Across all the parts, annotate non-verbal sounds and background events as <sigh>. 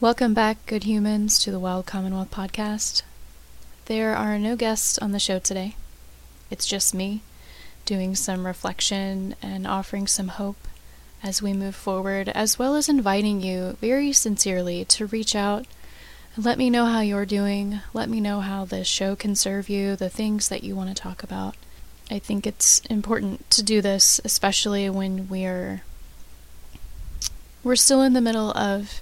Welcome back, good humans, to the Wild Commonwealth podcast. There are no guests on the show today. It's just me doing some reflection and offering some hope as we move forward, as well as inviting you very sincerely to reach out and let me know how you're doing. Let me know how this show can serve you, the things that you want to talk about. I think it's important to do this, especially when we're we're still in the middle of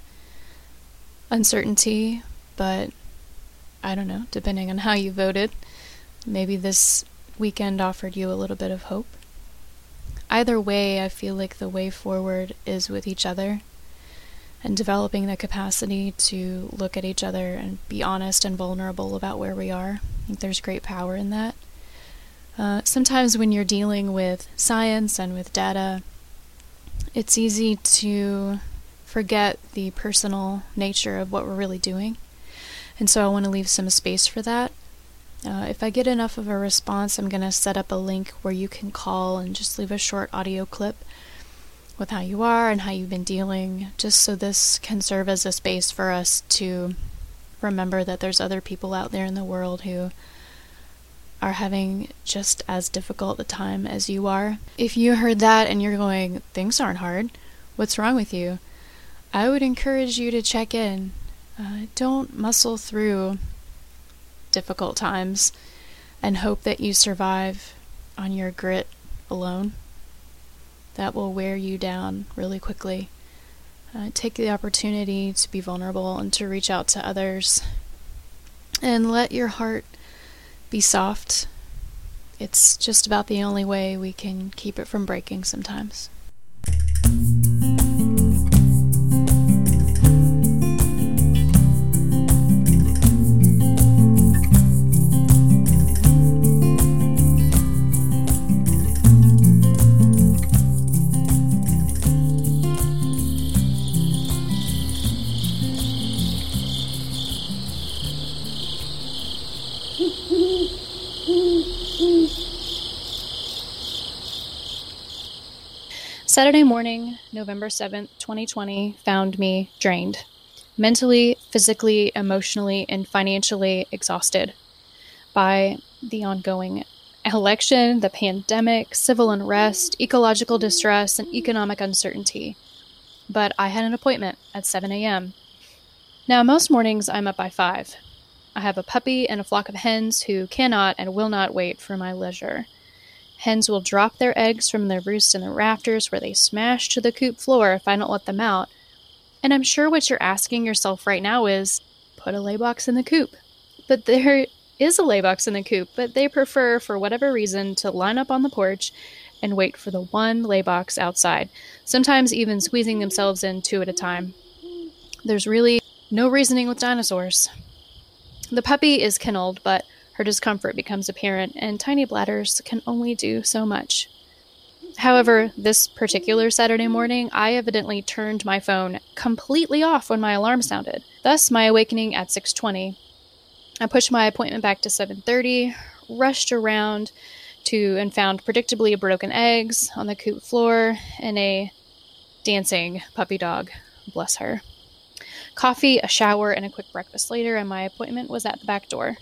uncertainty, but I don't know, depending on how you voted, maybe this weekend offered you a little bit of hope. Either way, I feel like the way forward is with each other and developing the capacity to look at each other and be honest and vulnerable about where we are. I think there's great power in that. Uh, sometimes when you're dealing with science and with data, it's easy to forget the personal nature of what we're really doing. And so I want to leave some space for that. Uh, if I get enough of a response, I'm going to set up a link where you can call and just leave a short audio clip with how you are and how you've been dealing, just so this can serve as a space for us to remember that there's other people out there in the world who are having just as difficult a time as you are. If you heard that and you're going, things aren't hard, what's wrong with you? I would encourage you to check in. Uh, don't muscle through difficult times and hope that you survive on your grit alone. That will wear you down really quickly. Uh, take the opportunity to be vulnerable and to reach out to others. And let your heart be soft. It's just about the only way we can keep it from breaking sometimes. Saturday morning, November 7th, 2020, found me drained. Mentally, physically, emotionally, and financially exhausted by the ongoing election, the pandemic, civil unrest, ecological distress, and economic uncertainty. But I had an appointment at 7 a.m. Now, most mornings I'm up by 5. I have a puppy and a flock of hens who cannot and will not wait for my leisure. Hens will drop their eggs from their roosts in the rafters where they smash to the coop floor if I don't let them out. And I'm sure what you're asking yourself right now is put a laybox in the coop. But there is a laybox in the coop, but they prefer, for whatever reason, to line up on the porch and wait for the one laybox outside, sometimes even squeezing themselves in two at a time. There's really no reasoning with dinosaurs. The puppy is kenneled, but her discomfort becomes apparent, and tiny bladders can only do so much. However, this particular Saturday morning, I evidently turned my phone completely off when my alarm sounded. Thus, my awakening at 6:20. I pushed my appointment back to 7:30, rushed around to and found predictably broken eggs on the coop floor and a dancing puppy dog. Bless her. Coffee, a shower, and a quick breakfast later, and my appointment was at the back door.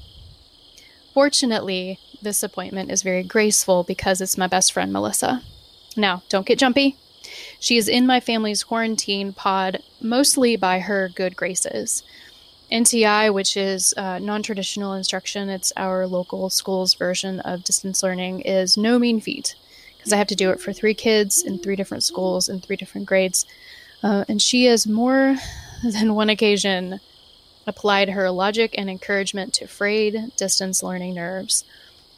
Fortunately, this appointment is very graceful because it's my best friend, Melissa. Now, don't get jumpy. She is in my family's quarantine pod mostly by her good graces. NTI, which is uh, non traditional instruction, it's our local school's version of distance learning, is no mean feat because I have to do it for three kids in three different schools in three different grades. Uh, and she has more <laughs> than one occasion applied her logic and encouragement to frayed, distance learning nerves.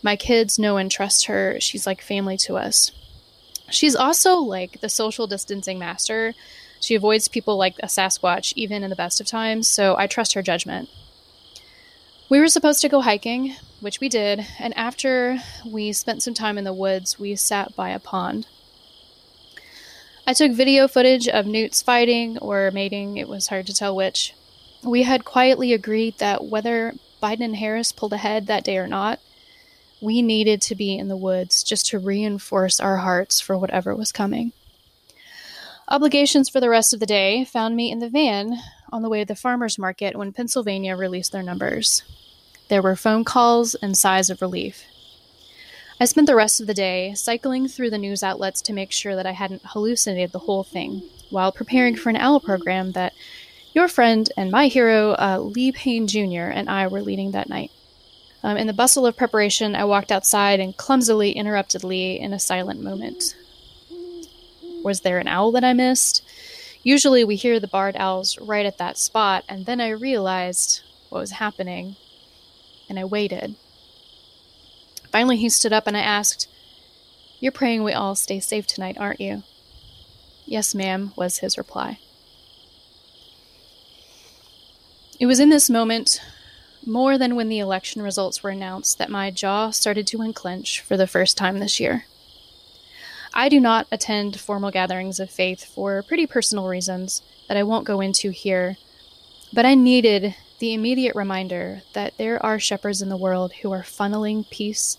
My kids know and trust her. She's like family to us. She's also like the social distancing master. She avoids people like a Sasquatch, even in the best of times, so I trust her judgment. We were supposed to go hiking, which we did, and after we spent some time in the woods, we sat by a pond. I took video footage of newts fighting or mating, it was hard to tell which we had quietly agreed that whether Biden and Harris pulled ahead that day or not, we needed to be in the woods just to reinforce our hearts for whatever was coming. Obligations for the rest of the day found me in the van on the way to the farmer's market when Pennsylvania released their numbers. There were phone calls and sighs of relief. I spent the rest of the day cycling through the news outlets to make sure that I hadn't hallucinated the whole thing while preparing for an OWL program that your friend and my hero, uh, Lee Payne Jr., and I were leading that night. Um, in the bustle of preparation, I walked outside and clumsily interrupted Lee in a silent moment. Was there an owl that I missed? Usually we hear the barred owls right at that spot, and then I realized what was happening, and I waited. Finally, he stood up and I asked, You're praying we all stay safe tonight, aren't you? Yes, ma'am, was his reply. It was in this moment, more than when the election results were announced, that my jaw started to unclench for the first time this year. I do not attend formal gatherings of faith for pretty personal reasons that I won't go into here, but I needed the immediate reminder that there are shepherds in the world who are funneling peace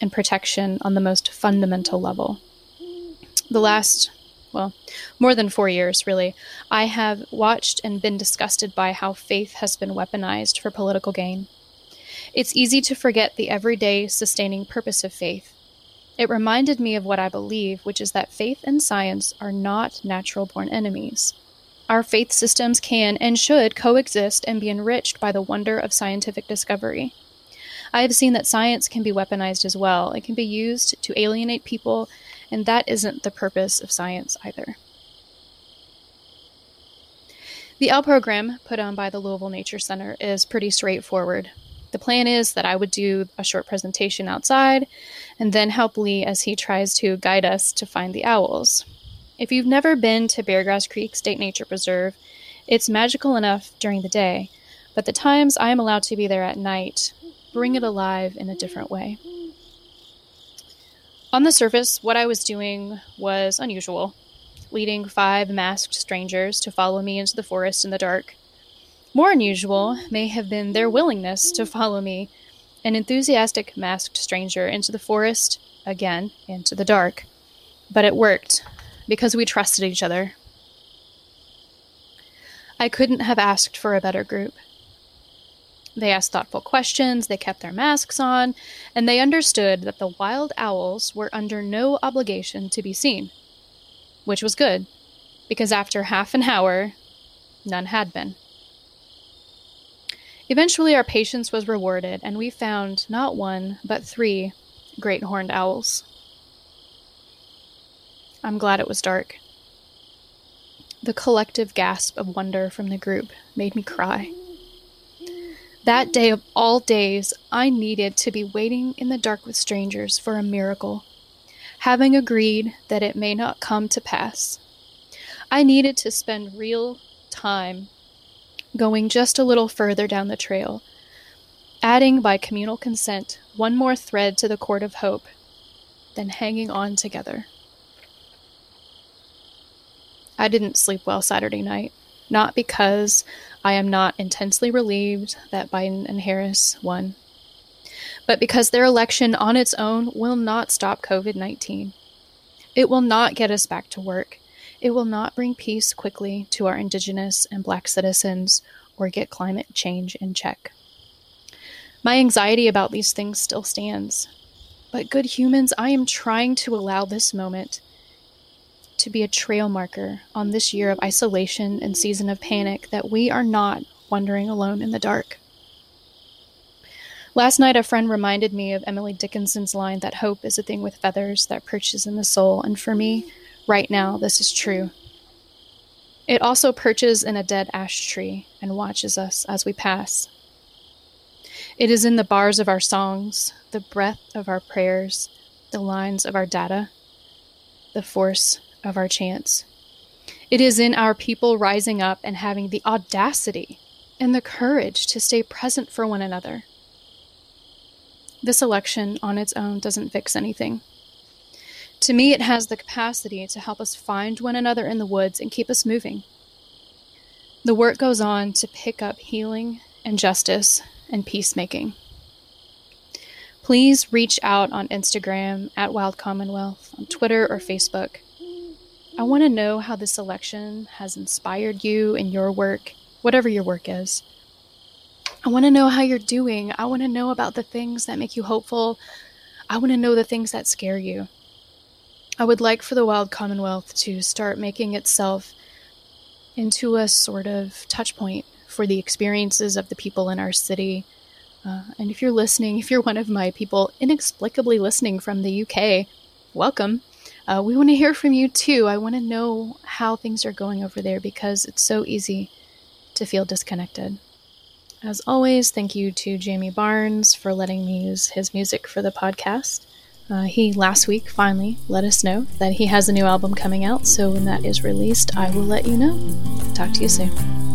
and protection on the most fundamental level. The last well, more than four years, really, I have watched and been disgusted by how faith has been weaponized for political gain. It's easy to forget the everyday sustaining purpose of faith. It reminded me of what I believe, which is that faith and science are not natural born enemies. Our faith systems can and should coexist and be enriched by the wonder of scientific discovery. I have seen that science can be weaponized as well. It can be used to alienate people and that isn't the purpose of science either. The OWL program put on by the Louisville Nature Center is pretty straightforward. The plan is that I would do a short presentation outside and then help Lee as he tries to guide us to find the owls. If you've never been to Beargrass Creek State Nature Preserve, it's magical enough during the day, but the times I am allowed to be there at night bring it alive in a different way. On the surface, what I was doing was unusual, leading five masked strangers to follow me into the forest in the dark. More unusual may have been their willingness to follow me, an enthusiastic masked stranger, into the forest, again, into the dark. But it worked, because we trusted each other. I couldn't have asked for a better group. They asked thoughtful questions, they kept their masks on, and they understood that the wild owls were under no obligation to be seen. Which was good, because after half an hour, none had been. Eventually, our patience was rewarded, and we found not one, but three great horned owls. I'm glad it was dark. The collective gasp of wonder from the group made me cry. That day of all days, I needed to be waiting in the dark with strangers for a miracle, having agreed that it may not come to pass. I needed to spend real time going just a little further down the trail, adding by communal consent one more thread to the cord of hope, then hanging on together. I didn't sleep well Saturday night, not because I am not intensely relieved that Biden and Harris won, but because their election on its own will not stop COVID 19. It will not get us back to work. It will not bring peace quickly to our Indigenous and Black citizens or get climate change in check. My anxiety about these things still stands. But, good humans, I am trying to allow this moment to be a trail marker on this year of isolation and season of panic that we are not wandering alone in the dark. Last night, a friend reminded me of Emily Dickinson's line that hope is a thing with feathers that perches in the soul, and for me, right now, this is true. It also perches in a dead ash tree and watches us as we pass. It is in the bars of our songs, the breath of our prayers, the lines of our data, the force of our chants. It is in our people rising up and having the audacity and the courage to stay present for one another. This election on its own doesn't fix anything. To me, it has the capacity to help us find one another in the woods and keep us moving. The work goes on to pick up healing and justice and peacemaking. Please reach out on Instagram at Wild Commonwealth, on Twitter or Facebook I want to know how this election has inspired you in your work whatever your work is. I want to know how you're doing. I want to know about the things that make you hopeful. I want to know the things that scare you. I would like for the Wild Commonwealth to start making itself into a sort of touch point for the experiences of the people in our city. Uh, and if you're listening, <laughs> if you're one of my people inexplicably listening from the UK, welcome. Uh, we want to hear from you too. I want to know how things are going over there because it's so easy to feel disconnected. As always, thank you to Jamie Barnes for letting me use his music for the podcast. Uh, he last week finally let us know that he has a new album coming out, so when that is released, I will let you know. Talk to you soon.